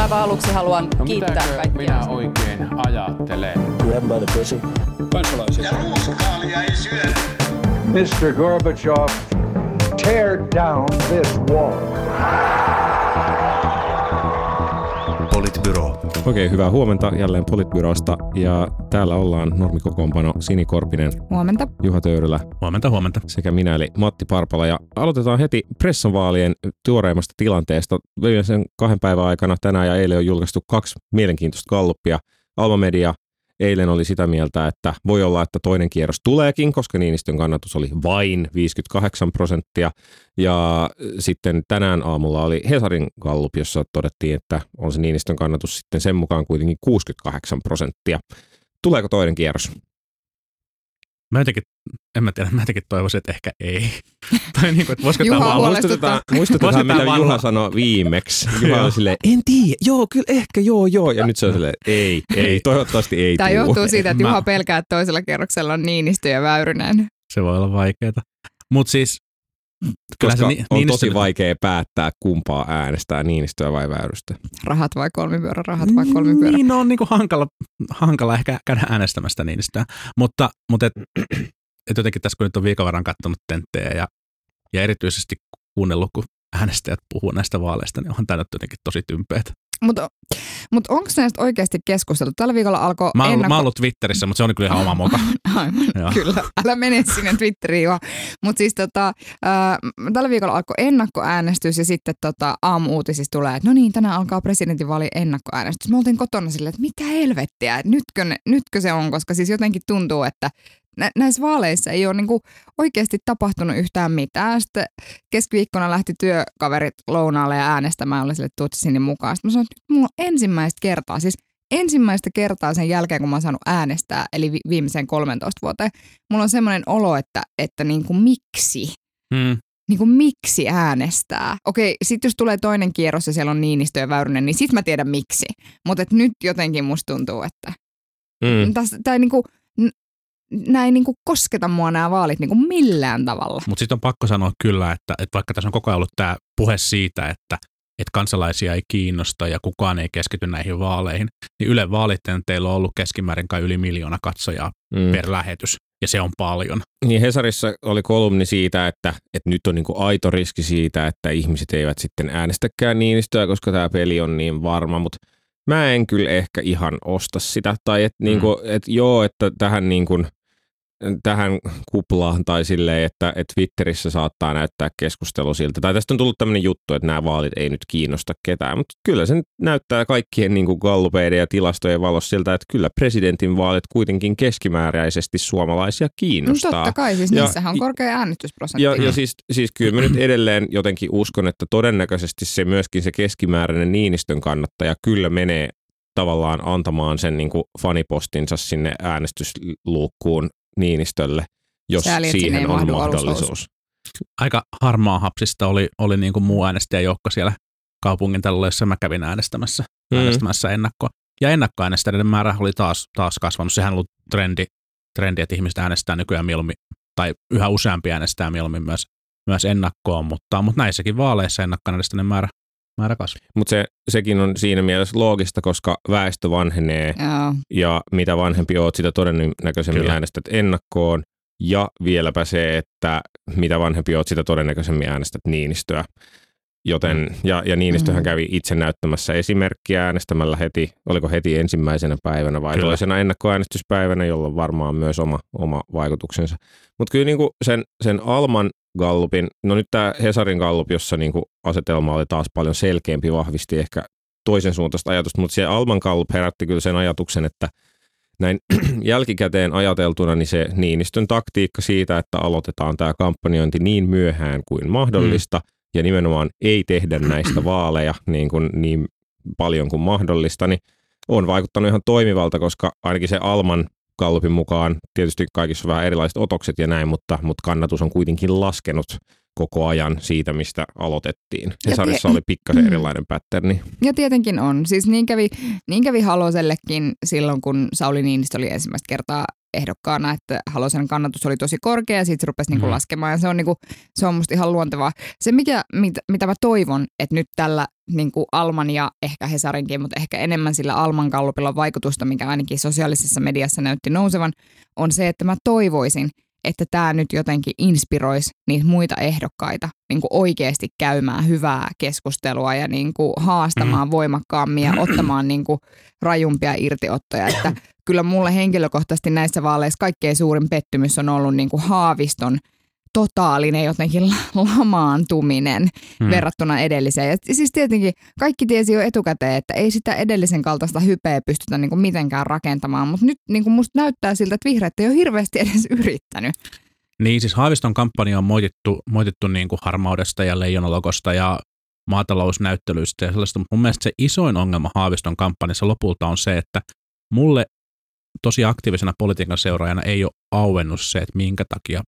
Aivan aluksi haluan No kiittää mitäkö kaikkia. minä oikein ajattelen? Grab by the pussy. kansalaisia. Ja ruuskaalia ei syödä. Mr. Gorbachev, tear down this wall. Politbyro. Oikein hyvää huomenta jälleen Politbyrosta ja täällä ollaan normikokoonpano Sini Korpinen, Huomenta. Juha Töyrylä Huomenta, huomenta. sekä minä eli Matti Parpala ja aloitetaan heti pressanvaalien tuoreimmasta tilanteesta. Viimeisen kahden päivän aikana tänään ja eilen on julkaistu kaksi mielenkiintoista galluppia. Alma Media eilen oli sitä mieltä, että voi olla, että toinen kierros tuleekin, koska Niinistön kannatus oli vain 58 prosenttia. Ja sitten tänään aamulla oli Hesarin gallup, jossa todettiin, että on se Niinistön kannatus sitten sen mukaan kuitenkin 68 prosenttia. Tuleeko toinen kierros? Mä jotenkin, en mä tiedä, mä jotenkin toivoisin, että ehkä ei. tai niin kuin, että voisiko Juha tämä vaan huolestuttaa. Muistutetaan, muistutetaan mitä tää Juha vanha- sanoi viimeksi. Juha oli silleen, en tiedä, joo, kyllä ehkä, joo, joo. Ja nyt se on silleen, ei, ei, toivottavasti ei Tämä tuu. johtuu siitä, että Mä- Juha pelkää, että toisella kerroksella on Niinistö ja Väyrynen. Se voi olla vaikeaa. Mutta siis, kyllä Koska se Ni- on tosi vaikea päättää, kumpaa äänestää, Niinistöä vai Väyrystä. Rahat vai kolmipyörä, rahat vai kolmipyörä. Niin, no on niinku hankala, hankala ehkä käydä äänestämästä Niinistöä. Mutta, mutta et, et jotenkin tässä kun nyt on viikon verran katsonut tenttejä ja, ja erityisesti kuunnellut, kun äänestäjät puhuu näistä vaaleista, niin onhan tämä nyt jotenkin tosi tympeät. Mutta mut onko näistä oikeasti keskusteltu? Tällä viikolla alkoi Mä ennakko... mä ollut Twitterissä, mutta se on kyllä ihan oma moka. Aivan, kyllä. Älä mene sinne Twitteriin vaan. Mutta siis tota, ää, tällä viikolla alkoi ennakkoäänestys ja sitten tota, aamu-uutisissa tulee, että no niin, tänään alkaa presidentinvaali ennakkoäänestys. Me oltiin kotona silleen, että mitä helvettiä, että nytkö, nytkö se on, koska siis jotenkin tuntuu, että nä- näissä vaaleissa ei ole niinku oikeasti tapahtunut yhtään mitään. Sitten keskiviikkona lähti työkaverit lounaalle ja äänestämään, oli sille tuutsi sinne mukaan. Sitten mä sanoin, että mulla on ensimmäistä kertaa, siis ensimmäistä kertaa sen jälkeen, kun mä oon saanut äänestää, eli vi- viimeiseen 13 vuoteen, mulla on semmoinen olo, että, että niin kuin miksi? Hmm. Niin kuin miksi äänestää? Okei, sitten jos tulee toinen kierros ja siellä on Niinistö ja Väyrynen, niin sit mä tiedän miksi. Mutta nyt jotenkin musta tuntuu, että Mm. täs, tää ei niinku, n- nää ei niinku kosketa mua nämä vaalit niinku millään tavalla. Mutta sitten on pakko sanoa kyllä, että, että vaikka tässä on koko ajan ollut tämä puhe siitä, että, että kansalaisia ei kiinnosta ja kukaan ei keskity näihin vaaleihin, niin Yle vaalitten teillä on ollut keskimäärin kai yli miljoona katsojaa Mm. per lähetys, ja se on paljon. Niin Hesarissa oli kolumni siitä, että, että nyt on niin kuin aito riski siitä, että ihmiset eivät sitten äänestäkään Niinistöä, koska tämä peli on niin varma, mutta mä en kyllä ehkä ihan osta sitä. Tai että niin kuin, et joo, että tähän, niin kuin, tähän kuplaan tai silleen, että, että Twitterissä saattaa näyttää keskustelu siltä. Tai tästä on tullut tämmöinen juttu, että nämä vaalit ei nyt kiinnosta ketään, mutta kyllä se näyttää kaikkien niin kuin gallupeiden ja tilastojen valossa siltä, että kyllä presidentin vaalit kuitenkin keskimääräisesti suomalaisia No kiinnostaa. totta kai, siis Ja- niissähän on korkea äänestysprosentti. Ja, ja siis, siis kyllä mä nyt edelleen jotenkin uskon, että todennäköisesti se myöskin se keskimääräinen Niinistön kannattaja kyllä menee tavallaan antamaan sen niin kuin fanipostinsa sinne äänestysluukkuun Niinistölle, jos Sääli, siihen on mahdollisuus. Aika harmaa hapsista oli, oli niin kuin muu äänestäjäjoukko siellä kaupungin talolla, jossa mä kävin äänestämässä, Mm. äänestämässä ennakkoa. Ja ennakkoäänestäjien määrä oli taas, taas kasvanut. Sehän on ollut trendi, trendi, että ihmiset äänestää nykyään mieluummin, tai yhä useampi äänestää mieluummin myös, myös ennakkoon, mutta, mutta näissäkin vaaleissa ennakkoäänestäjien määrä, määrä kasvaa. Mutta se, sekin on siinä mielessä loogista, koska väestö vanhenee Joo. ja mitä vanhempi oot, sitä todennäköisemmin Kyllä. äänestät ennakkoon. Ja vieläpä se, että mitä vanhempi oot, sitä todennäköisemmin äänestät Niinistöä. Joten, ja, ja Niinistöhän Mm. kävi itse näyttämässä esimerkkiä äänestämällä heti, oliko heti ensimmäisenä päivänä vai Kyllä. toisena ennakkoäänestyspäivänä, jolla on varmaan myös oma, oma vaikutuksensa. Mutta kyllä niinku sen, sen Alman gallupin, no nyt tämä Hesarin gallup, jossa niinku asetelma oli taas paljon selkeämpi, vahvisti ehkä toisen suuntaista ajatusta, mutta se Alman gallup herätti kyllä sen ajatuksen, että näin jälkikäteen ajateltuna, niin se Niinistön taktiikka siitä, että aloitetaan tämä kampanjointi niin myöhään kuin mahdollista, mm. ja nimenomaan ei tehdä näistä vaaleja niin, kuin niin paljon kuin mahdollista, niin on vaikuttanut ihan toimivalta, koska ainakin se Alman Gallupin mukaan, tietysti kaikissa on vähän erilaiset otokset ja näin, mutta, mutta kannatus on kuitenkin laskenut koko ajan siitä, mistä aloitettiin. Hesarissa tie- oli pikkasen Mm. erilainen patterni. Ja tietenkin on. Siis niin kävi, niin kävi Halosellekin silloin, kun Sauli Niinistö oli ensimmäistä kertaa ehdokkaana, että Halosen kannatus oli tosi korkea ja sitten se rupesi niinku Mhm. laskemaan ja se on, niinku, se on musta ihan luontevaa. Se, mikä, mit, mitä mä toivon, että nyt tällä niinku Alman ja ehkä Hesarinkin, mutta ehkä enemmän sillä Alman kallupilla vaikutusta, mikä ainakin sosiaalisessa mediassa näytti nousevan, on se, että mä toivoisin, että tämä nyt jotenkin inspiroisi niitä muita ehdokkaita niin kuin oikeasti käymään hyvää keskustelua ja niin kuin haastamaan voimakkaammin ja ottamaan niin kuin rajumpia irtiottoja. Että kyllä mulle henkilökohtaisesti näissä vaaleissa kaikkein suurin pettymys on ollut niin kuin Haaviston totaalinen jotenkin lamaantuminen Hmm. verrattuna edelliseen. Ja siis tietenkin kaikki tiesi jo etukäteen, että ei sitä edellisen kaltaista hypeä pystytä niin kuin mitenkään rakentamaan, mutta nyt niin kuin musta näyttää siltä, että vihreät ei ole hirveästi edes yrittänyt. Niin, siis Haaviston kampanja on moitittu, moitittu niin kuin harmaudesta ja leijonalokosta ja maatalousnäyttelyistä ja sellaista, mutta mun mielestä se isoin ongelma Haaviston kampanjassa lopulta on se, että mulle tosi aktiivisena politiikan seuraajana ei ole auennut se, että minkä takia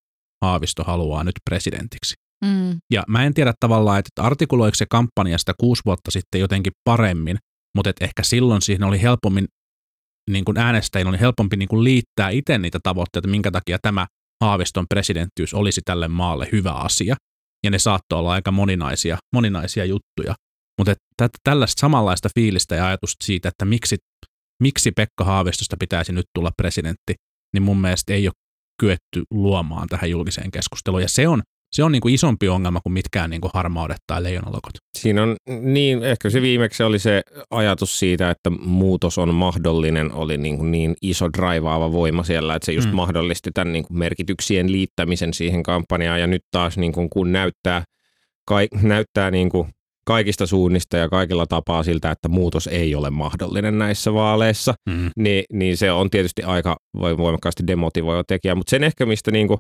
Haavisto haluaa nyt presidentiksi. Mm. Ja mä en tiedä tavallaan, että artikuloiko se kampanja sitä kuusi vuotta sitten jotenkin paremmin, mutta et ehkä silloin siihen oli helpommin, niin kuin äänestäjien oli helpompi niin kuin liittää itse niitä tavoitteita, minkä takia tämä Haaviston presidenttiys olisi tälle maalle hyvä asia. Ja ne saattoi olla aika moninaisia, moninaisia juttuja. Mutta tällaista samanlaista fiilistä ja ajatusta siitä, että miksi, miksi Pekka Haavistosta pitäisi nyt tulla presidentti, niin mun mielestä ei ole kyetty luomaan tähän julkiseen keskusteluun. Ja se on se on niin kuin isompi ongelma kuin mitkään niin kuin harmaudet tai leijonalokot. Siinä on, niin ehkä se viimeksi oli se ajatus siitä, että muutos on mahdollinen, oli niin, kuin niin iso draivaava voima siellä, että se just Mm. mahdollisti tämän niin kuin merkityksien liittämisen siihen kampanjaan ja nyt taas niin kuin, kun näyttää, kai, näyttää niin kuin kaikista suunnista ja kaikilla tapaa siltä, että muutos ei ole mahdollinen näissä vaaleissa, Mm. niin, niin se on tietysti aika voimakkaasti demotivoiva tekijä, mutta sen ehkä mistä niin kuin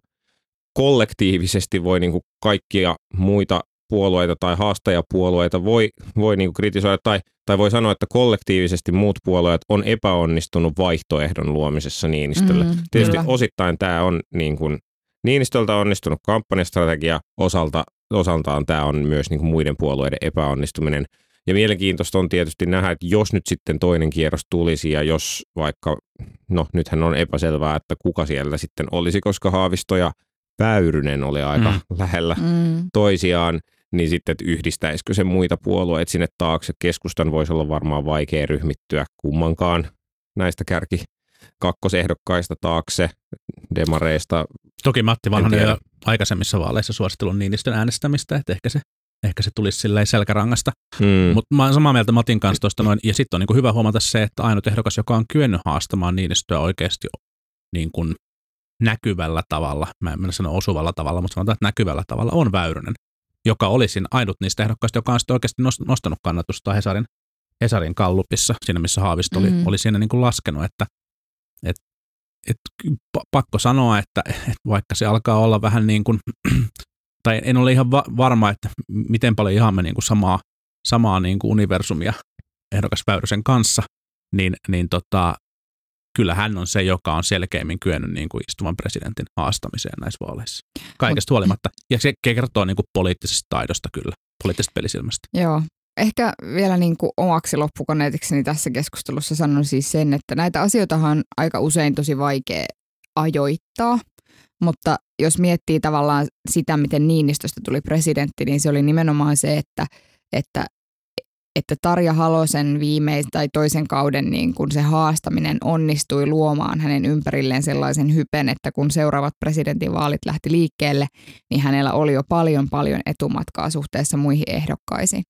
kollektiivisesti voi niin kuin kaikkia muita puolueita tai haastajapuolueita voi, voi niin kuin kritisoida tai, tai voi sanoa, että kollektiivisesti muut puolueet on epäonnistunut vaihtoehdon luomisessa Niinistölle. Mm, Mm, Tietysti kyllä. osittain tämä on niin kuin Niinistöltä onnistunut kampanjastrategia, osalta, osaltaan tämä on myös niin kuin muiden puolueiden epäonnistuminen. Ja mielenkiintoista on tietysti nähdä, että jos nyt sitten toinen kierros tulisi ja jos vaikka, no nythän on epäselvää, että kuka siellä sitten olisi, koska Haavisto ja Väyrynen oli aika Mm. lähellä Mm. toisiaan, niin sitten, että yhdistäisikö se muita puolueita sinne taakse. Keskustan voisi olla varmaan vaikea ryhmittyä kummankaan näistä kärki kakkosehdokkaista taakse, demareista. Toki Matti Vanhanen tiedä. Aikaisemmissa vaaleissa suosittelun Niinistön äänestämistä, että ehkä se, ehkä se tulisi silleen selkärangasta. Mm. Mutta mä oon samaa mieltä Matin kanssa tuosta noin. Ja sitten on niinku hyvä huomata se, että ainut ehdokas, joka on kyennyt haastamaan Niinistöä oikeasti niin kuin näkyvällä tavalla, mä en sanoa osuvalla tavalla, mutta sanotaan, että näkyvällä tavalla on Väyrynen, joka olisi ainut niistä ehdokkaista, joka on sitten oikeasti nost- nostanut kannatusta Hesarin, Hesarin kallupissa, siinä missä Haavisto oli, Mm. oli siinä niin kuin laskenut, että et, et, pa- pakko sanoa, että et vaikka se alkaa olla vähän niin kuin, tai en ole ihan va- varma, että miten paljon ihan me niin kuin samaa, samaa niin kuin universumia ehdokas Väyrysen kanssa, niin, niin tota, kyllä hän on se, joka on selkeimmin kyennyt niin kuin istuvan presidentin haastamiseen näissä vaaleissa. Kaikesta huolimatta. Ja se kertoo niin kuin poliittisesta taidosta kyllä, poliittisesta pelisilmästä. Joo. Ehkä vielä niin kuin omaksi loppukoneetikseni tässä keskustelussa sanon siis sen, että näitä asioitahan on aika usein tosi vaikea ajoittaa, mutta jos miettii tavallaan sitä, miten Niinistöstä tuli presidentti, niin se oli nimenomaan se, että, että että Tarja Halosen viimeis tai toisen kauden niin kun se haastaminen onnistui luomaan hänen ympärilleen sellaisen hypen, että kun seuraavat presidentinvaalit lähti liikkeelle, niin hänellä oli jo paljon paljon etumatkaa suhteessa muihin ehdokkaisiin.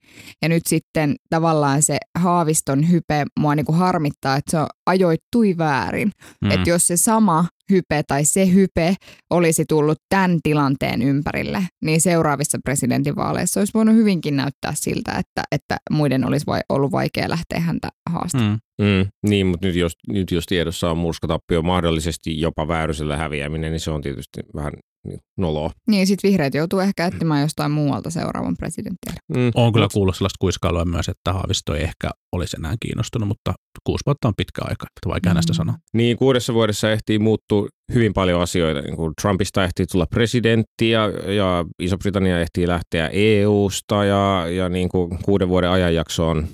Ja nyt sitten tavallaan se Haaviston hype mua niin kuin harmittaa, että se ajoittui väärin. Mm. Että jos se sama hype tai se hype olisi tullut tämän tilanteen ympärille, niin seuraavissa presidentinvaaleissa olisi voinut hyvinkin näyttää siltä, että, että muiden olisi vai, ollut vaikea lähteä häntä haastamaan. Mm. Mm, niin, mutta nyt jos, nyt jos tiedossa on murskatappio, mahdollisesti jopa väärysellä häviäminen, niin se on tietysti vähän niin, noloa. Niin, sitten vihreät joutuu ehkä etsimään jostain muualta seuraavan presidenttiä. Mm, Olen kyllä kuullut sellaista kuiskailua myös, että Haavisto ei ehkä olisi enää kiinnostunut, mutta kuusi vuotta on pitkä aika, että vaikea Mm. näistä sanoa. Niin, kuudessa vuodessa ehtii muuttua hyvin paljon asioita. Niin kuin Trumpista ehtii tulla presidentti ja, ja Iso-Britannia ehtii lähteä EU-sta ja, ja niin kuin kuuden vuoden ajanjakso on,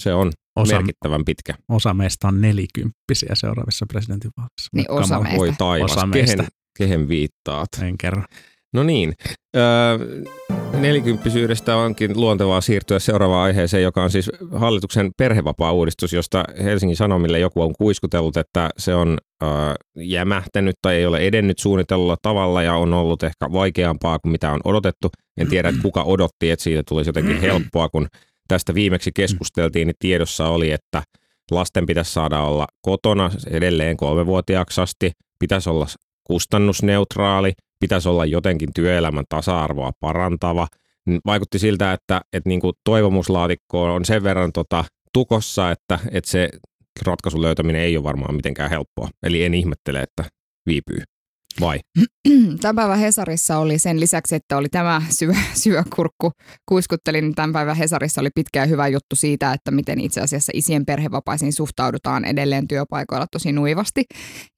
se on Osa, merkittävän pitkä. osa meistä on nelikymppisiä seuraavissa presidentinvaaleissa. Niin osa Kamala. meistä. Voi taivas, Osa meistä. kehen, kehen viittaat. En kerro. No niin, öö, nelikymppisyydestä onkin luontevaa siirtyä seuraavaan aiheeseen, joka on siis hallituksen perhevapaa-uudistus, josta Helsingin Sanomille joku on kuiskutellut, että se on öö, jämähtänyt tai ei ole edennyt suunnitellulla tavalla ja on ollut ehkä vaikeampaa kuin mitä on odotettu. En tiedä, että kuka odotti, että siitä tulisi jotenkin helppoa, kun tästä viimeksi keskusteltiin, niin tiedossa oli, että lasten pitäisi saada olla kotona edelleen kolmevuotiaaksi asti, pitäisi olla kustannusneutraali, pitäisi olla jotenkin työelämän tasa-arvoa parantava. Vaikutti siltä, että, että niin kuin toivomuslaatikko on sen verran tota, tukossa, että, että se ratkaisun löytäminen ei ole varmaan mitenkään helppoa. Eli en ihmettele, että viipyy. Vai? Tämän päivän Hesarissa oli sen lisäksi, että oli tämä syö, syökurkku kuiskutteli, niin tämän päivän Hesarissa oli pitkä ja hyvä juttu siitä, että miten itse asiassa isien perhevapaisiin suhtaudutaan edelleen työpaikoilla tosi nuivasti.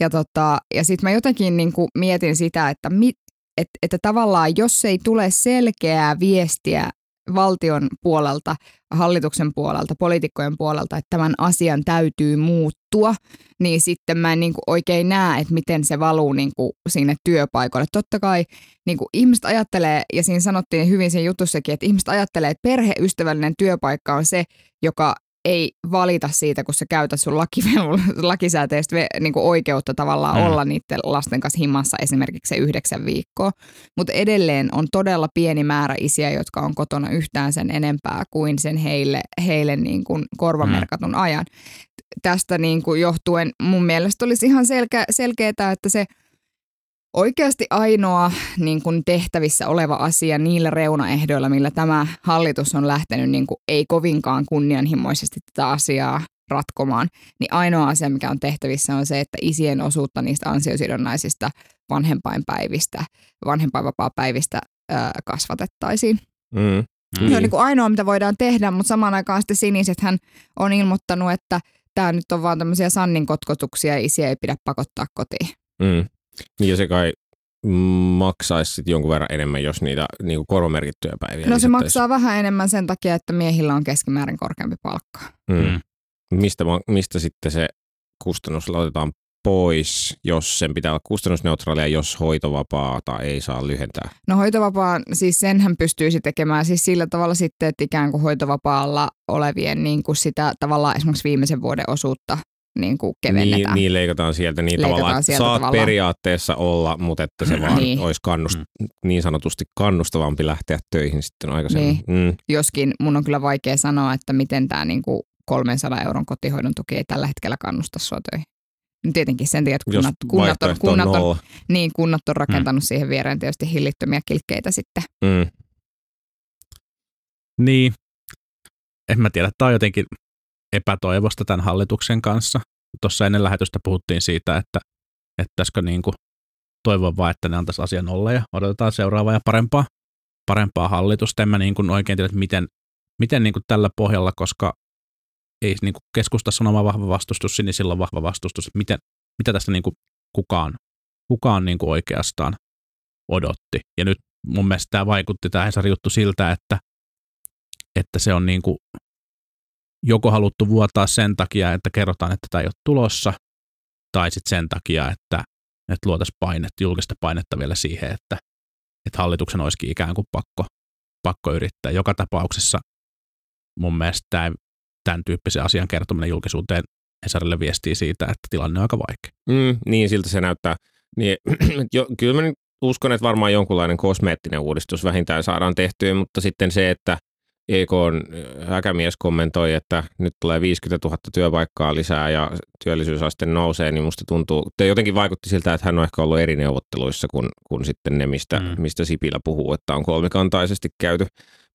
Ja, tota, ja sitten mä jotenkin niin kuin mietin sitä, että, mi, et, että tavallaan jos ei tule selkeää viestiä valtion puolelta, hallituksen puolelta, poliitikkojen puolelta, että tämän asian täytyy muuttua, niin sitten mä en niin kuin oikein näe, että miten se valuu niin kuin sinne työpaikoille. Totta kai niin kuin ihmiset ajattelee, ja siinä sanottiin hyvin siinä jutussakin, että ihmiset ajattelee, että perheystävällinen työpaikka on se, joka ei valita siitä, kun sä käytät sun lakivelvo- lakisääteistä niin kuin oikeutta tavallaan Mm. mm. olla niiden lasten kanssa himmassa esimerkiksi se yhdeksän viikkoa. Mutta edelleen on todella pieni määrä isiä, jotka on kotona yhtään sen enempää kuin sen heille, heille niin kuin korvamerkatun ajan. Tästä niin kuin johtuen mun mielestä olisi ihan selkeä, selkeää, että se oikeasti ainoa niin kuin tehtävissä oleva asia niillä reunaehdoilla, millä tämä hallitus on lähtenyt niin kuin ei kovinkaan kunnianhimoisesti tätä asiaa ratkomaan, niin ainoa asia, mikä on tehtävissä on se, että isien osuutta niistä ansiosidonnaisista vanhempainpäivistä, vanhempainvapaa-päivistä ää, kasvatettaisiin. Mm. Mm. Se on niin kuin ainoa, mitä voidaan tehdä, mutta samaan aikaan sitten sinisethän on ilmoittanut, että tämä nyt on vaan tämmöisiä sannin kotkotuksia ja isiä ei pidä pakottaa kotiin. Mm. Niin ja se kai maksaisi sit jonkun verran enemmän, jos niitä niin kuin korvamerkittyjä päiviä No se lisättäisiin. maksaa vähän enemmän sen takia, että miehillä on keskimäärin korkeampi palkka. Mm. Mm. Mistä, mistä sitten se kustannus laitetaan pois, jos sen pitää olla kustannusneutraalia, jos hoitovapaata ei saa lyhentää? No hoitovapaan, siis senhän pystyisi tekemään siis sillä tavalla sitten, että ikään kuin hoitovapaalla olevien niin kuin sitä tavallaan esimerkiksi viimeisen vuoden osuutta niin kuin Niin, kevennetään. niin leikataan sieltä niin Leikataan tavallaan, sieltä saat tavallaan. periaatteessa olla, mutta että se vaan Niin. olisi kannust, niin sanotusti kannustavampi lähteä töihin sitten aikaisemmin. Mm. Joskin mun on kyllä vaikea sanoa, että miten tämä niin kuin 300 euron kotihoidon tuki ei tällä hetkellä kannusta sua töihin. No tietenkin sen tiedät, että kunnat, kunnat, on, kunnat, on, nolla. niin, kunnat on rakentanut siihen viereen tietysti hillittömiä kilkkeitä sitten. Mm. Niin, en mä tiedä, tämä on jotenkin epätoivosta tämän hallituksen kanssa. Tuossa ennen lähetystä puhuttiin siitä, että että pitäisikö niin kuin toivoa vaan, että ne antaisi asian olla ja odotetaan seuraavaa ja parempaa, parempaa hallitusta. En mä niin kuin oikein tiedä, että miten, miten niin kuin tällä pohjalla, koska ei niin kuin keskustassa on oma vahva vastustus, sinisillä on vahva vastustus, miten, mitä tästä niin kuin kukaan, kukaan niin kuin oikeastaan odotti. Ja nyt mun mielestä tämä vaikutti tämä Hesarin juttu siltä, että, että se on niin kuin joko haluttu vuotaa sen takia, että kerrotaan, että tämä ei ole tulossa, tai sitten sen takia, että, että luotaisiin painetta, julkista painetta vielä siihen, että, että hallituksen olisikin ikään kuin pakko, pakko yrittää. Joka tapauksessa mun mielestä tämä, tämän tyyppisen asian kertominen julkisuuteen Hesarille viestii siitä, että tilanne on aika vaikea. Mm, niin siltä se näyttää. Niin, jo, kyllä mä uskon, että varmaan jonkunlainen kosmeettinen uudistus vähintään saadaan tehtyä, mutta sitten se, että EK on häkämies kommentoi, että nyt tulee 50 000 työpaikkaa lisää ja työllisyysaste nousee, niin musta tuntuu, että jotenkin vaikutti siltä, että hän on ehkä ollut eri neuvotteluissa kuin, kuin sitten ne, mistä, Mm. mistä Sipilä puhuu, että on kolmikantaisesti käyty.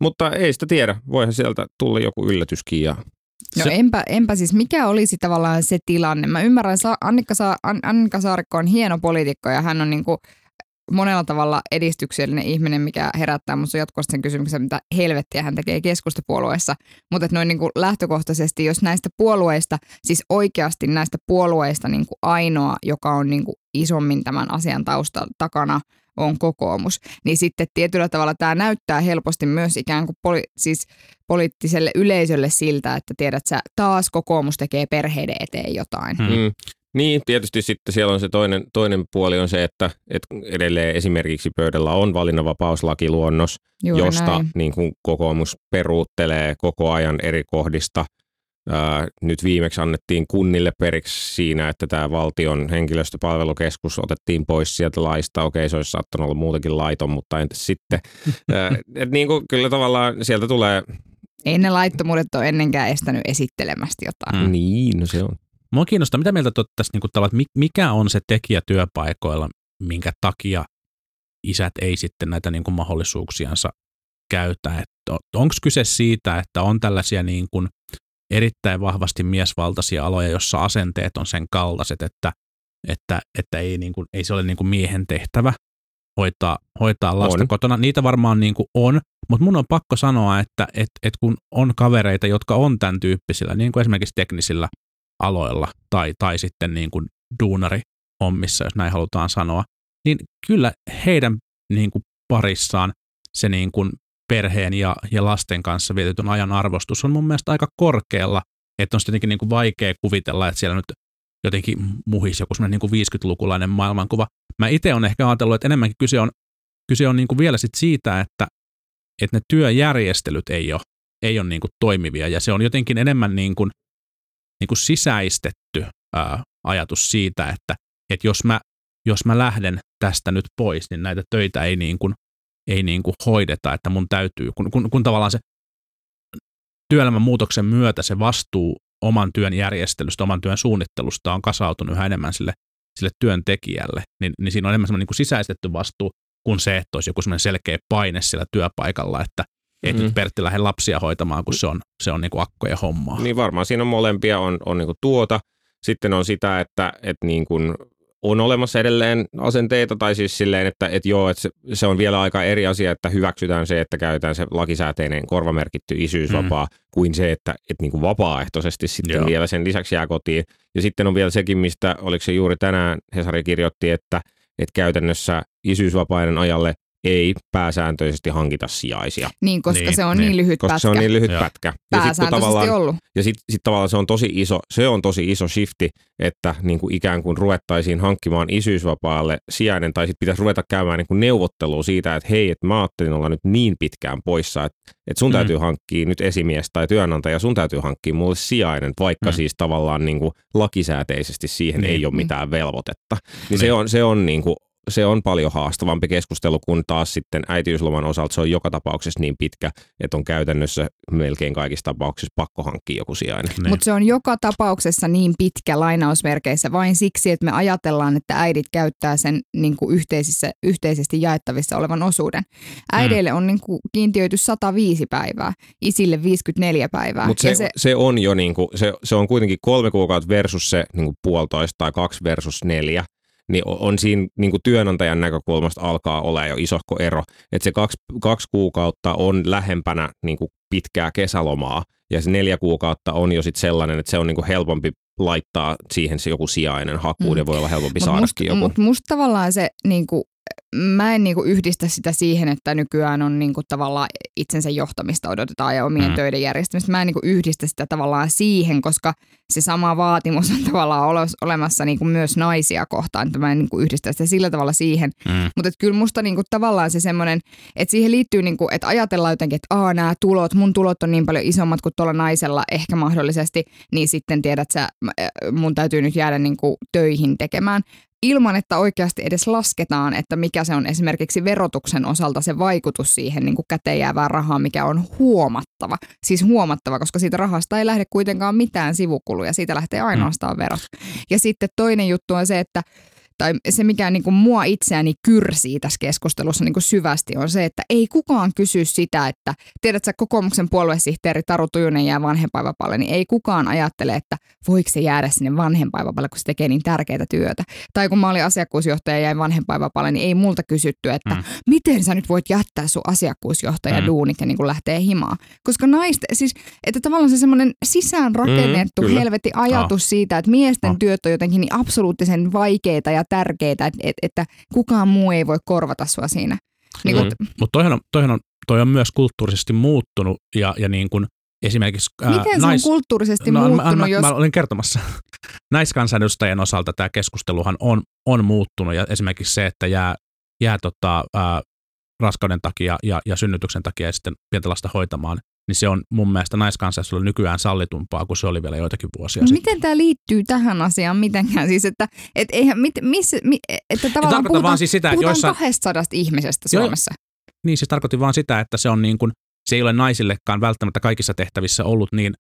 Mutta ei sitä tiedä, voihan sieltä tulla joku yllätyskin ja No Se- enpä, enpä siis, mikä olisi tavallaan se tilanne? Mä ymmärrän, Annikka, Sa- An- Annika Saarikko on hieno poliitikko ja hän on niinku monella tavalla edistyksellinen ihminen, mikä herättää musta jatkuvasti sen kysymyksen, mitä helvettiä hän tekee keskustapuolueessa. Mutta noin niinku lähtökohtaisesti, jos näistä puolueista, siis oikeasti näistä puolueista niinku ainoa, joka on niinku isommin tämän asian tausta takana, on kokoomus. Niin sitten tietyllä tavalla tämä näyttää helposti myös ikään kuin poli- siis poliittiselle yleisölle siltä, että tiedät sä, taas kokoomus tekee perheiden eteen jotain. Hmm. Mm. Niin, tietysti sitten siellä on se toinen, toinen puoli on se, että, että edelleen esimerkiksi pöydällä on valinnanvapauslakiluonnos, Juuri josta näin. niin kuin kokoomus peruuttelee koko ajan eri kohdista. Ää, nyt viimeksi annettiin kunnille periksi siinä, että tämä valtion henkilöstöpalvelukeskus otettiin pois sieltä laista. Okei, se olisi saattanut olla muutenkin laiton, mutta entäs sitten? Ää, et niin kuin, kyllä tavallaan sieltä tulee, Ei ne laittomuudet ole ennenkään estänyt esittelemästä jotain. Mm. niin, no se on. Mua kiinnostaa, mitä mieltä te olette tästä, niin kuin, että mi- mikä on se tekijä työpaikoilla, minkä takia isät ei sitten näitä niin kuin, mahdollisuuksiansa käytä. Onko kyse siitä, että on tällaisia niin kuin, erittäin vahvasti miesvaltaisia aloja, jossa asenteet on sen kaltaiset, että, että, että ei, niin kuin, ei se ole niin kuin miehen tehtävä hoitaa, hoitaa lasta On. kotona. Niitä varmaan niin kuin on, mutta mun on pakko sanoa, että et, et kun on kavereita, jotka on tämän tyyppisillä, niin kuin esimerkiksi teknisillä aloilla tai, tai sitten niin kuin duunari-hommissa, jos näin halutaan sanoa, niin kyllä heidän niin kuin parissaan se niin kuin perheen ja, ja lasten kanssa vietetyn ajan arvostus on mun mielestä aika korkealla, että on sitten jotenkin niin kuin vaikea kuvitella, että siellä nyt jotenkin muhisi joku niin kuin 50-lukulainen maailmankuva. Mä itse olen ehkä ajatellut, että enemmänkin kyse on, kyse on niin kuin vielä sit siitä, että, että ne työjärjestelyt ei ole, ei ole niin kuin toimivia ja se on jotenkin enemmän niin kuin, niin kuin sisäistetty ää, ajatus siitä, että, että jos, mä, jos mä lähden tästä nyt pois, niin näitä töitä ei, niin kuin, ei niin kuin hoideta, että mun täytyy, kun, kun, kun tavallaan se työelämän muutoksen myötä se vastuu oman työn järjestelystä, oman työn suunnittelusta on kasautunut yhä enemmän sille, sille työntekijälle, niin, niin siinä on enemmän semmoinen niin kuin sisäistetty vastuu kuin se, että olisi joku selkeä paine siellä työpaikalla, että et Mm. nyt Pertti lähde lapsia hoitamaan, kun se on, se on niin kuin akkojen hommaa. Niin varmaan siinä on molempia, on, on niin tuota. Sitten on sitä, että, että niin kuin on olemassa edelleen asenteita, tai siis silleen, että, että joo, että se, se on vielä aika eri asia, että hyväksytään se, että käytetään se lakisääteinen korvamerkitty isyysvapaa, mm. kuin se, että, että niin kuin vapaaehtoisesti sitten joo. vielä sen lisäksi jää kotiin. Ja sitten on vielä sekin, mistä, oliko se juuri tänään Hesari kirjoitti, että, että käytännössä isyysvapaiden ajalle ei pääsääntöisesti hankita sijaisia, Niin, koska Niin, se on niin. niin, lyhyt koska pätkä. se on niin lyhyt Joo. pätkä. Ja sitten Pääsääntöisesti ollut. ja sitten sit tavallaan se on tosi iso, se on tosi iso shifti, että niin kuin ikään kuin ruvettaisiin hankkimaan isyysvapaalle sijainen, tai sitten pitäisi ruveta käymään niin kuin neuvottelua siitä, että hei, että mä ajattelin olla nyt niin pitkään poissa, että, että sun Mm. täytyy hankkia nyt esimies tai työnantaja, sun täytyy hankkia mulle sijainen, vaikka Mm. siis tavallaan niin kuin lakisääteisesti siihen Niin. ei ole Niin. mitään velvoitetta. Niin, Niin. se on, se on niin kuin se on paljon haastavampi keskustelu, kun taas sitten äitiysloman osalta se on joka tapauksessa niin pitkä, että on käytännössä melkein kaikissa tapauksissa pakko hankkia joku sijainen. Niin. Mutta se on joka tapauksessa niin pitkä lainausmerkeissä vain siksi, että me ajatellaan, että äidit käyttää sen niin kuin yhteisissä, yhteisesti jaettavissa olevan osuuden. Äideille on niin kuin kiintiöity 105 päivää, isille 54 päivää. Mutta se, se, se, on jo niinku, se, se on kuitenkin kolme kuukautta versus se niinku puolitoista tai kaksi versus neljä. Niin on siinä niinku työnantajan näkökulmasta alkaa olla jo isohko ero. Että se kaksi, kaksi kuukautta on lähempänä niinku pitkää kesälomaa ja se neljä kuukautta on jo sit sellainen, että se on niinku helpompi laittaa siihen se joku sijainen hakuun Mm. ja voi olla helpompi musta, joku. mut musta tavallaan se, niinku, mä en niinku yhdistä sitä siihen, että nykyään on niinku tavallaan itsensä johtamista odotetaan ja omien Mm. töiden järjestämistä. Mä en niinku yhdistä sitä tavallaan siihen, koska se sama vaatimus on tavallaan olemassa niinku myös naisia kohtaan. Että mä en niinku yhdistä sitä sillä tavalla siihen. Mm. Mutta kyllä musta niinku tavallaan se semmoinen, että siihen liittyy, niinku, että ajatellaan jotenkin, että Aa, nämä tulot, mun tulot on niin paljon isommat kuin tuolla naisella ehkä mahdollisesti, niin sitten tiedät sä, mun täytyy nyt jäädä niinku töihin tekemään ilman, että oikeasti edes lasketaan, että mikä se on esimerkiksi verotuksen osalta se vaikutus siihen niin kuin käteen jäävään rahaan, mikä on huomattava. Siis huomattava, koska siitä rahasta ei lähde kuitenkaan mitään sivukuluja, siitä lähtee ainoastaan verot. Ja sitten toinen juttu on se, että tai se, mikä niin kuin mua itseäni kyrsii tässä keskustelussa niin kuin syvästi, on se, että ei kukaan kysy sitä, että tiedätkö, kokoomuksen puoluesihteeri Taru Tujunen jää vanhempaivapaalle, niin ei kukaan ajattele, että voiko se jäädä sinne vanhempaivapaalle, kun se tekee niin tärkeää työtä. Tai kun mä olin asiakkuusjohtaja ja jäin vanhempaivapaalle, niin ei multa kysytty, että Mm. miten sä nyt voit jättää sun asiakkuusjohtaja Mm. duunit ja niin kuin lähtee himaan. Koska naista, siis, että tavallaan se semmoinen sisään rakennettu Mm, helvetti ajatus siitä, että miesten Oh. työt on jotenkin niin absoluuttisen vaikeita ja tärkeää, että, että, että kukaan muu ei voi korvata sua siinä. Niin kun, Mutta mut toihan on, toihan on, toi on myös kulttuurisesti muuttunut ja, ja niin kuin esimerkiksi ää, miten se on kulttuurisesti no, muuttunut, mä, mä, jos... mä olin kertomassa. Naiskansanedustajien osalta tämä keskusteluhan on, on muuttunut ja esimerkiksi se, että jää, jää tota, ää, raskauden takia ja, ja synnytyksen takia ja sitten pientä lasta hoitamaan, niin se on mun mielestä naiskansanedustajilla nykyään sallitumpaa kuin se oli vielä joitakin vuosia No sitten. miten tämä liittyy tähän asiaan mitenkään? Siis, että et eihän, mit, missä, mi, että tavallaan puhutaan, vaan siis sitä, puhutaan joissain- 200 ihmisestä Joo, Suomessa. Niin siis tarkoitin vaan sitä, että se on niin kuin, se ei ole naisillekaan välttämättä kaikissa tehtävissä ollut niin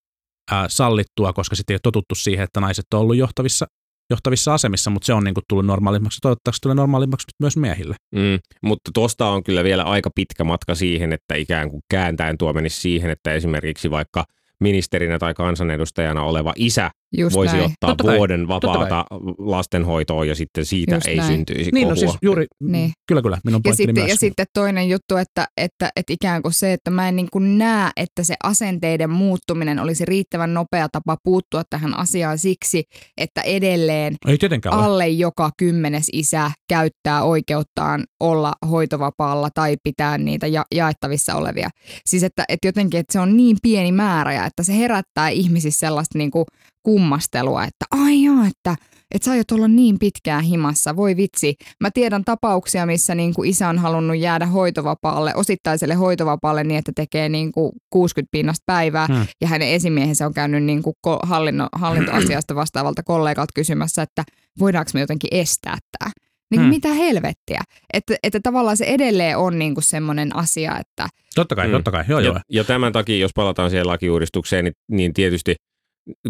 ää, sallittua, koska sitten ei ole totuttu siihen, että naiset on ollut johtavissa, johtavissa asemissa, mutta se on niin kuin tullut normaalimmaksi. Toivottavasti tulee normaalimmaksi myös miehille. Mm, mutta tuosta on kyllä vielä aika pitkä matka siihen, että ikään kuin kääntäen tuo menisi siihen, että esimerkiksi vaikka ministerinä tai kansanedustajana oleva isä Just voisi näin. ottaa Totta kai, vuoden totta vapaata lastenhoitoon ja sitten siitä Just ei näin. syntyisi Niin, no kohua. siis juuri, Niin. kyllä kyllä, minun Ja pointtini sitten, myös. ja sitten toinen juttu, että, että, että ikään kuin se, että mä en niin kuin näe, että se asenteiden muuttuminen olisi riittävän nopea tapa puuttua tähän asiaan siksi, että edelleen Ei tietenkään ole. alle joka kymmenes isä käyttää oikeuttaan olla hoitovapaalla tai pitää niitä ja- jaettavissa olevia. Siis että, että jotenkin, että se on niin pieni määrä ja että se herättää ihmisissä sellaista niin kuin kummastelua, että ai joo, että, että sä aiot olla niin pitkään himassa, voi vitsi. Mä tiedän tapauksia, missä niin kuin isä on halunnut jäädä hoitovapaalle, osittaiselle hoitovapaalle niin, että tekee niin kuin 60 pinnasta päivää Hmm. ja hänen esimiehensä on käynyt niin kuin hallinno, hallintoasiasta vastaavalta kollegalta kysymässä, että voidaanko me jotenkin estää tämä. Niin Hmm. mitä helvettiä. Että, että tavallaan se edelleen on niin kuin semmoinen asia, että Totta kai, Mm. totta kai, joo joo. Ja, ja tämän takia, jos palataan siihen lakiuudistukseen, niin, niin tietysti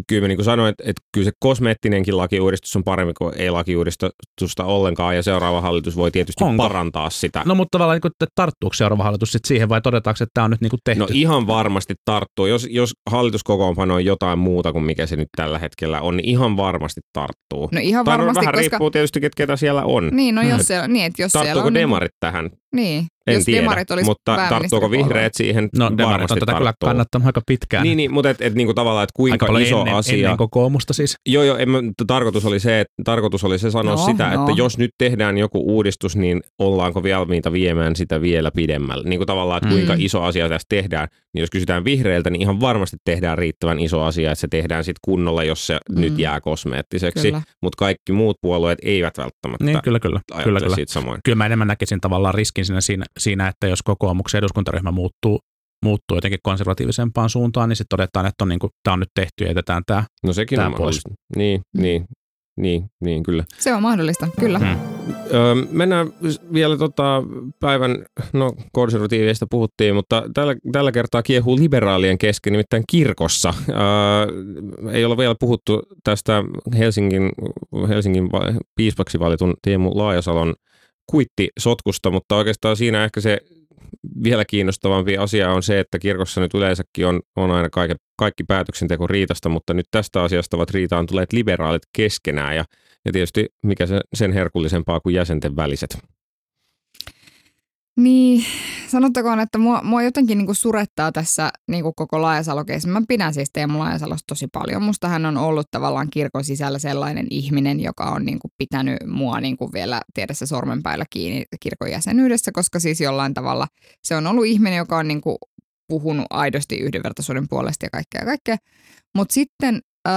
kyllä mä niin kuin sanoin, että, että kyllä se kosmeettinenkin lakiuudistus on parempi kuin ei lakiuudistusta ollenkaan, ja seuraava hallitus voi tietysti Onko? parantaa sitä. No mutta tavallaan, niin kuin, että tarttuuko seuraava hallitus sitten siihen vai todetaanko, että tämä on nyt niin kuin tehty? No ihan varmasti tarttuu. Jos, jos hallituskokoonpano on jotain muuta kuin mikä se nyt tällä hetkellä on, niin ihan varmasti tarttuu. no ihan no, varmasti, vähän koska... riippuu tietysti, ketkä ketä siellä on. Niin, no Mm. jos siellä, niin, että jos siellä Tarttuuko on... demarit tähän? Niin, En jos tiedä, demarit olisi mutta tarttuuko vihreät siihen? no demarit on tätä kyllä kannattanut aika pitkään. Niin, niin mutta et, et, niinku tavallaan, että aika kuinka paljon iso ennen, asia. ennen kokoomusta siis. Joo, joo, en, mä- tarkoitus, oli se, että, tarkoitus oli se sanoa No, sitä, no. että jos nyt tehdään joku uudistus, niin ollaanko valmiita viemään sitä vielä pidemmälle. Niin kuin tavallaan, että kuinka Mm. iso asia tästä tehdään. Niin jos kysytään vihreiltä, niin ihan varmasti tehdään riittävän iso asia, että se tehdään sitten kunnolla, jos se Mm. nyt jää kosmeettiseksi. Mutta kaikki muut puolueet eivät välttämättä Niin, kyllä, kyllä. kyllä, kyllä. siitä samoin. Kyllä mä enemmän näkisin tavallaan riskin siinä, siinä, siinä että jos kokoomuksen eduskuntaryhmä muuttuu, muuttuu jotenkin konservatiivisempaan suuntaan, niin sitten todetaan, että on niin kuin, tämä on nyt tehty ja jätetään tämä. No sekin Tää on pois. Niin, niin, niin, niin, kyllä. Se on mahdollista, kyllä. Hmm. Öö, mennään vielä tota päivän, no konservatiiveista puhuttiin, mutta tällä, tällä kertaa kiehuu liberaalien kesken, nimittäin kirkossa. Öö, ei ole vielä puhuttu tästä Helsingin, Helsingin piispaksi valitun Teemu Laajasalon kuittisotkusta, mutta oikeastaan siinä ehkä se vielä kiinnostavampi asia on se, että kirkossa nyt yleensäkin on, on aina kaikki, kaikki päätöksenteko riitasta, mutta nyt tästä asiasta ovat riitaan tulleet liberaalit keskenään ja, ja tietysti mikä se, sen herkullisempaa kuin jäsenten väliset. Niin, sanottakoon, että mua, mua jotenkin niinku surettaa tässä niinku koko Laajasalo-keissi. Mä pidän siis Teemu Laajasalosta tosi paljon. Musta hän on ollut tavallaan kirkon sisällä sellainen ihminen, joka on niinku pitänyt mua niinku vielä tiedessä sormenpäillä kiinni kirkon jäsenyydessä, koska siis jollain tavalla se on ollut ihminen, joka on niinku puhunut aidosti yhdenvertaisuuden puolesta ja kaikkea kaikkea. Mutta sitten äh,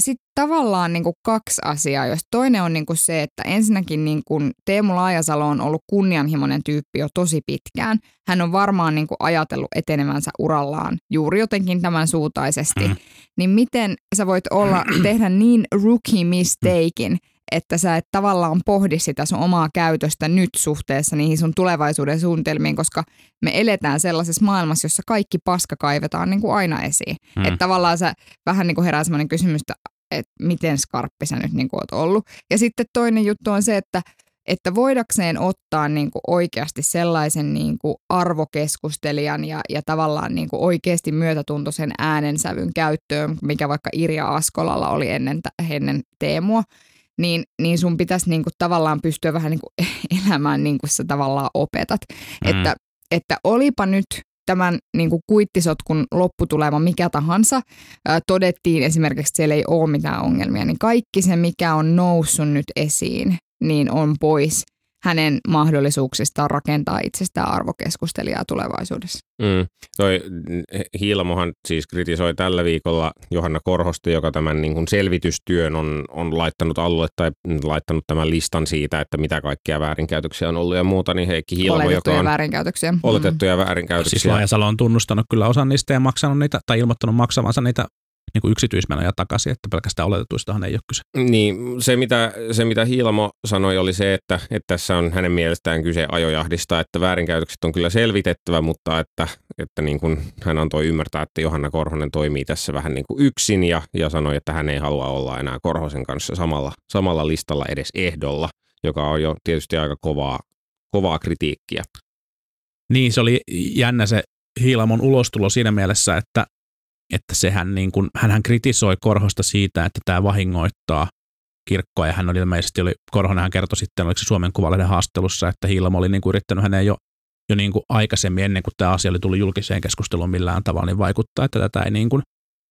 sit tavallaan niinku kaksi asiaa, jos toinen on niinku se, että ensinnäkin niinku Teemu Laajasalo on ollut kunnianhimoinen tyyppi jo tosi pitkään. Hän on varmaan niinku ajatellut etenevänsä urallaan juuri jotenkin tämän suutaisesti. Mm. Niin miten sä voit olla, tehdä niin rookie mistakein, että sä et tavallaan pohdi sitä sun omaa käytöstä nyt suhteessa niihin sun tulevaisuuden suunnitelmiin, koska me eletään sellaisessa maailmassa, jossa kaikki paska kaivetaan niin kuin aina esiin. Mm. Että tavallaan sä vähän niin kuin herää sellainen kysymys, että, että miten skarppi sä nyt niin kuin oot ollut. Ja sitten toinen juttu on se, että että voidakseen ottaa niin kuin oikeasti sellaisen niin kuin arvokeskustelijan ja, ja tavallaan niin kuin oikeasti myötätuntoisen äänensävyn käyttöön, mikä vaikka Irja Askolalla oli ennen, ennen Teemua, niin, niin sun pitäisi niin kuin tavallaan pystyä vähän niin kuin elämään niin kuin sä tavallaan opetat. Mm. Että, että olipa nyt tämän niin kuin kuittisotkun lopputulema mikä tahansa, ää, todettiin esimerkiksi, että siellä ei ole mitään ongelmia, niin kaikki se, mikä on noussut nyt esiin, niin on pois hänen mahdollisuuksistaan rakentaa itsestään arvokeskustelijaa tulevaisuudessa. Mm. Toi Hiilamohan siis kritisoi tällä viikolla Johanna Korhosta, joka tämän niin kuin selvitystyön on, on laittanut alulle tai laittanut tämän listan siitä, että mitä kaikkia väärinkäytöksiä on ollut ja muuta, niin Heikki Hiilamo, joka on väärinkäytöksiä. oletettuja väärinkäytöksiä. Siis Laajasalo on tunnustanut kyllä osan niistä ja maksanut niitä, tai ilmoittanut maksavansa niitä niin kuin yksityismenoja takaisin, että pelkästään oletetuistahan ei ole kyse. Niin, se mitä, se mitä Hiilamo sanoi oli se, että, että tässä on hänen mielestään kyse ajojahdista, että väärinkäytökset on kyllä selvitettävä, mutta että, että niin kuin hän antoi ymmärtää, että Johanna Korhonen toimii tässä vähän niin kuin yksin ja, ja sanoi, että hän ei halua olla enää Korhosen kanssa samalla, samalla listalla edes ehdolla, joka on jo tietysti aika kovaa, kovaa kritiikkiä. Niin, se oli jännä se Hiilamon ulostulo siinä mielessä, että että sehän niin kuin, hänhän kritisoi Korhosta siitä, että tämä vahingoittaa kirkkoa, ja hän oli ilmeisesti, oli, Korhonen hän kertoi sitten, oliko se Suomen Kuvalehden haastattelussa, että Hiilamo oli niin kuin yrittänyt häneen jo, jo niin kuin aikaisemmin, ennen kuin tämä asia oli tullut julkiseen keskusteluun millään tavalla, niin vaikuttaa, että tätä ei, niin kuin,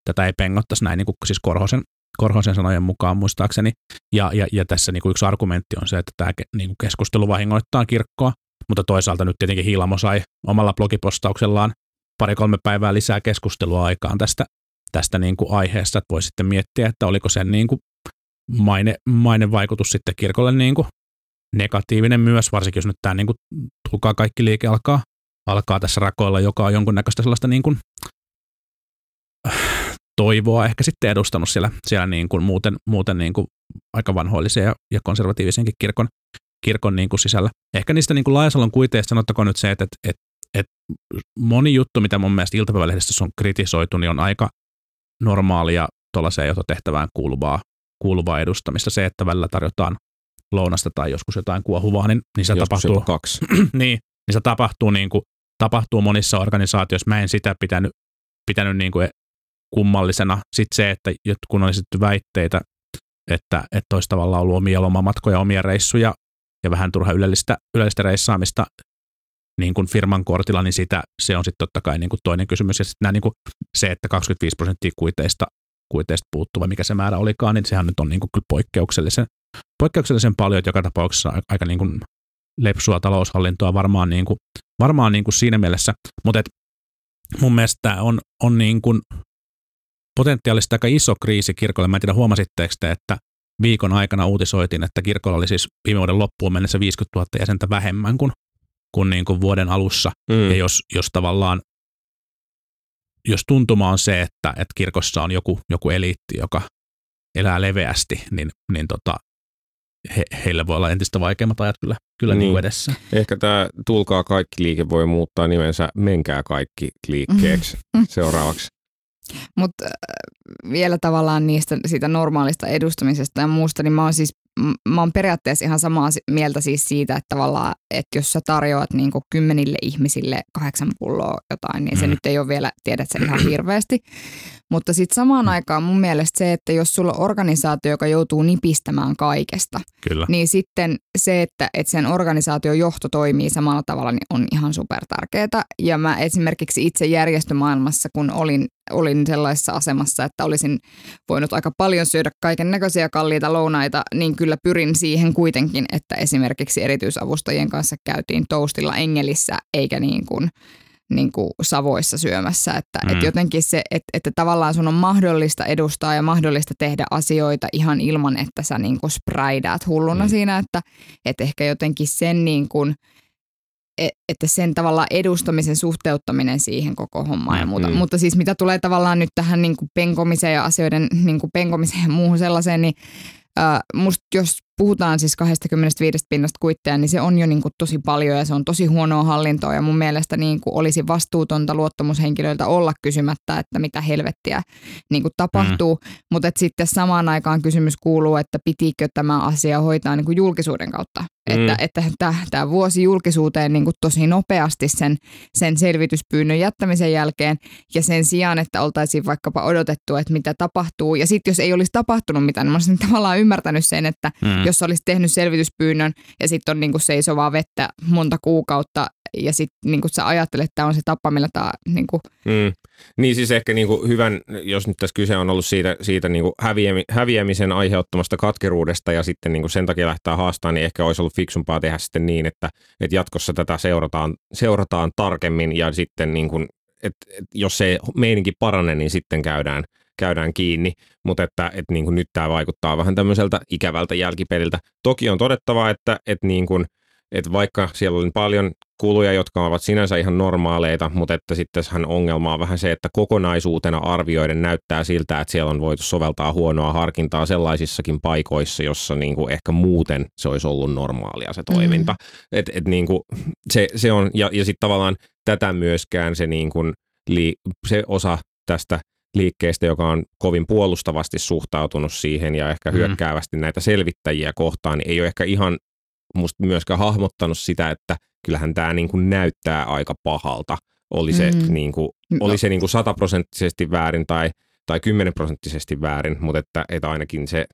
tätä ei pengottaisi näin, niin kuin siis Korhosen, Korhosen sanojen mukaan muistaakseni. Ja, ja, ja tässä niin kuin yksi argumentti on se, että tämä niin kuin keskustelu vahingoittaa kirkkoa, mutta toisaalta nyt tietenkin Hiilamo sai omalla blogipostauksellaan pari-kolme päivää lisää keskustelua aikaan tästä, tästä niin kuin aiheesta, että voi sitten miettiä, että oliko sen niin kuin maine, mainevaikutus sitten kirkolle niin kuin negatiivinen myös, varsinkin jos nyt tämä niin kuin, tulkaa kaikki liike alkaa, alkaa tässä rakoilla, joka on jonkunnäköistä sellaista niin kuin, toivoa ehkä sitten edustanut siellä, siellä niin kuin muuten, muuten niin kuin aika vanhoillisen ja, ja konservatiivisenkin kirkon, kirkon niin kuin sisällä. Ehkä niistä niin kuin Laajasalon kuiteista sanottakoon nyt se, että, että, että et moni juttu, mitä mun mielestä iltapäivälehdistössä on kritisoitu, niin on aika normaalia tuollaiseen johtotehtävään kuuluvaa, kuuluvaa edustamista. Se, että välillä tarjotaan lounasta tai joskus jotain kuohuvaa, niin, niin se joskus tapahtuu. kaksi. niin, niin se tapahtuu, niin kuin, tapahtuu monissa organisaatioissa. Mä en sitä pitänyt, pitänyt niin kuin kummallisena. Sitten se, että kun on esitetty väitteitä, että, että olisi tavallaan ollut omia lomamatkoja, omia reissuja ja vähän turha ylellistä, ylellistä reissaamista niin kuin firman kortilla, niin sitä, se on sitten totta kai niin kuin toinen kysymys. Ja sitten niin kuin se, että 25 prosenttia kuiteista, kuiteista puuttuu, mikä se määrä olikaan, niin sehän nyt on niin kuin kyllä poikkeuksellisen, poikkeuksellisen paljon, että joka tapauksessa aika niin kuin lepsua taloushallintoa varmaan, niin kuin, varmaan niin kuin siinä mielessä. Mutta et mun mielestä on, on niin kuin potentiaalisesti aika iso kriisi kirkolle. Mä en tiedä, huomasitteko te, että viikon aikana uutisoitiin, että kirkolla oli siis viime vuoden loppuun mennessä 50 000 jäsentä vähemmän kuin kuin, niin kuin vuoden alussa. Mm. Ja jos, jos tavallaan, jos tuntuma on se, että, että kirkossa on joku, joku eliitti, joka elää leveästi, niin, niin tota, he, heillä voi olla entistä vaikeammat ajat kyllä, kyllä niin. Niin edessä. Ehkä tämä Tulkaa kaikki liike voi muuttaa nimensä Menkää kaikki liikkeeksi seuraavaksi. Mutta äh, vielä tavallaan niistä siitä normaalista edustamisesta ja muusta, niin mä oon siis mä oon periaatteessa ihan samaa mieltä siis siitä, että tavallaan, että jos sä tarjoat niin kymmenille ihmisille kahdeksan pulloa jotain, niin se mm. nyt ei ole vielä, tiedät sä ihan hirveästi. Mutta sitten samaan aikaan mun mielestä se, että jos sulla on organisaatio, joka joutuu nipistämään kaikesta, Kyllä. niin sitten se, että, että sen organisaation johto toimii samalla tavalla, niin on ihan super tärkeää. Ja mä esimerkiksi itse järjestömaailmassa, kun olin, olin sellaisessa asemassa, että olisin voinut aika paljon syödä kaiken näköisiä kalliita lounaita, niin kyllä pyrin siihen kuitenkin, että esimerkiksi erityisavustajien kanssa käytiin toastilla Engelissä, eikä niin kuin niin kuin Savoissa syömässä. Että, mm. että jotenkin se, että, että tavallaan sun on mahdollista edustaa ja mahdollista tehdä asioita ihan ilman, että sä niin kuin spraidaat hulluna mm. siinä, että, että ehkä jotenkin sen niin kuin, että sen tavallaan edustamisen suhteuttaminen siihen koko hommaan ja muuta. Mm. Mutta siis mitä tulee tavallaan nyt tähän niin kuin penkomiseen ja asioiden niin kuin penkomiseen ja muuhun sellaiseen, niin äh, musta jos puhutaan siis 25 pinnasta kuitteja, niin se on jo niin kuin tosi paljon ja se on tosi huonoa hallintoa. Ja mun mielestä niin kuin olisi vastuutonta luottamushenkilöiltä olla kysymättä, että mitä helvettiä niin kuin tapahtuu, mm. mutta sitten samaan aikaan kysymys kuuluu, että pitikö tämä asia hoitaa niin kuin julkisuuden kautta, mm. että, että tämä vuosi julkisuuteen niin kuin tosi nopeasti sen, sen selvityspyynnön jättämisen jälkeen ja sen sijaan, että oltaisiin vaikkapa odotettu, että mitä tapahtuu. Ja sitten jos ei olisi tapahtunut mitään, niin mä olisin tavallaan ymmärtänyt sen, että mm jos olisi tehnyt selvityspyynnön ja sitten on niinku seisovaa vettä monta kuukautta ja sitten niinku sä ajattelet, että tämä on se tapa, millä tämä niinku, Mm. Niin siis ehkä niin kuin hyvän, jos nyt tässä kyse on ollut siitä, siitä niin kuin häviämi, häviämisen aiheuttamasta katkeruudesta ja sitten niin kuin sen takia lähtää haastamaan, niin ehkä olisi ollut fiksumpaa tehdä sitten niin, että, että jatkossa tätä seurataan, seurataan tarkemmin ja sitten niin kuin, että, että jos se meininki parane, niin sitten käydään, käydään kiinni, mutta että, että niin kuin nyt tämä vaikuttaa vähän tämmöiseltä ikävältä jälkipeliltä. Toki on todettava, että, että niin kuin, että vaikka siellä on paljon kuluja, jotka ovat sinänsä ihan normaaleita, mutta että sitten ongelma on vähän se, että kokonaisuutena arvioiden näyttää siltä, että siellä on voitu soveltaa huonoa harkintaa sellaisissakin paikoissa, jossa niin kuin ehkä muuten se olisi ollut normaalia se toiminta. Mm. Et, et niin kuin se, se on, ja, ja sitten tavallaan tätä myöskään se, niin kuin, li, se osa tästä liikkeestä, joka on kovin puolustavasti suhtautunut siihen ja ehkä hyökkäävästi näitä selvittäjiä kohtaan, niin ei ole ehkä ihan musta myöskään hahmottanut sitä, että kyllähän tämä niin kuin näyttää aika pahalta. Oli se, Mm. niin kuin, No. oli se niin kuin sataprosenttisesti väärin tai, tai kymmenenprosenttisesti väärin, mutta että, että ainakin se,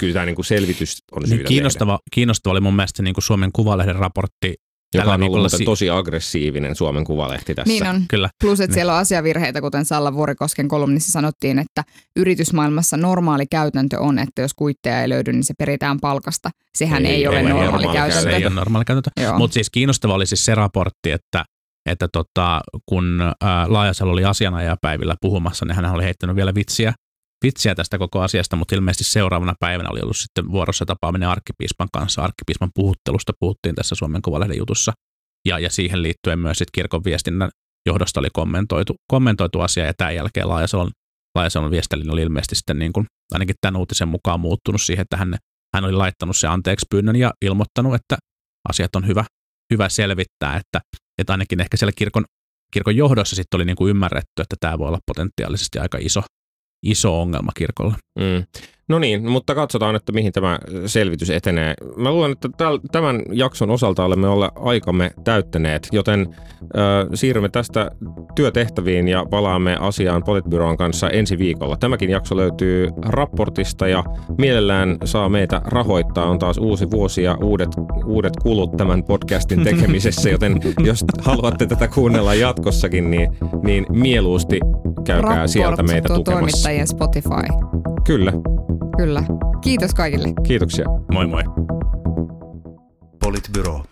kyllä tämä niin kuin selvitys on syytä Niin kiinnostava, kiinnostava oli mun mielestä niin kuin Suomen Kuvalehden raportti. Joka tällä on ollut viikolla muuten si- tosi aggressiivinen Suomen Kuvalehti tässä. niin on. Kyllä. Plus, että Niin. siellä on asiavirheitä, kuten Salla Vuorikosken kolumnissa sanottiin, että yritysmaailmassa normaali käytäntö on, että jos kuitteja ei löydy, niin se peritään palkasta. Sehän Ei ei, ole ole normaali, normaali käytäntö. Se ei ole normaali käytäntö. Mutta siis kiinnostava oli siis se raportti, että, että tota, kun ää, Laajasalo oli asianajapäivillä puhumassa, niin hän oli heittänyt vielä vitsiä, vitsiä tästä koko asiasta, mutta ilmeisesti seuraavana päivänä oli ollut sitten vuorossa tapaaminen arkkipiispan kanssa. Arkkipiispan puhuttelusta puhuttiin tässä Suomen Kuvalehden jutussa. Ja, ja siihen liittyen myös sitten kirkon viestinnän johdosta oli kommentoitu, kommentoitu asia, ja tämän jälkeen Laajasalon, Laajasalon viestelin oli ilmeisesti sitten niin kuin, ainakin tämän uutisen mukaan muuttunut siihen, että hän, hän oli laittanut se anteeksi pyynnön ja ilmoittanut, että asiat on hyvä, hyvä selvittää, että, että ainakin ehkä siellä kirkon, kirkon johdossa sitten oli niin kuin ymmärretty, että tämä voi olla potentiaalisesti aika iso, iso ongelma kirkolle. Mm. No niin, mutta katsotaan, että mihin tämä selvitys etenee. Mä luulen, että tämän jakson osalta olemme olla aikamme täyttäneet, joten ö, siirrymme tästä työtehtäviin ja palaamme asiaan Politbyroon kanssa ensi viikolla. Tämäkin jakso löytyy raportista ja mielellään saa meitä rahoittaa. On taas uusi vuosi ja uudet, uudet kulut tämän podcastin tekemisessä, joten jos haluatte tätä kuunnella jatkossakin, niin, niin mieluusti käykää sieltä meitä tukemassa. toimittajien Spotify. Kyllä, Kyllä. Kiitos kaikille. kiitoksia. Moi moi! Politbyro.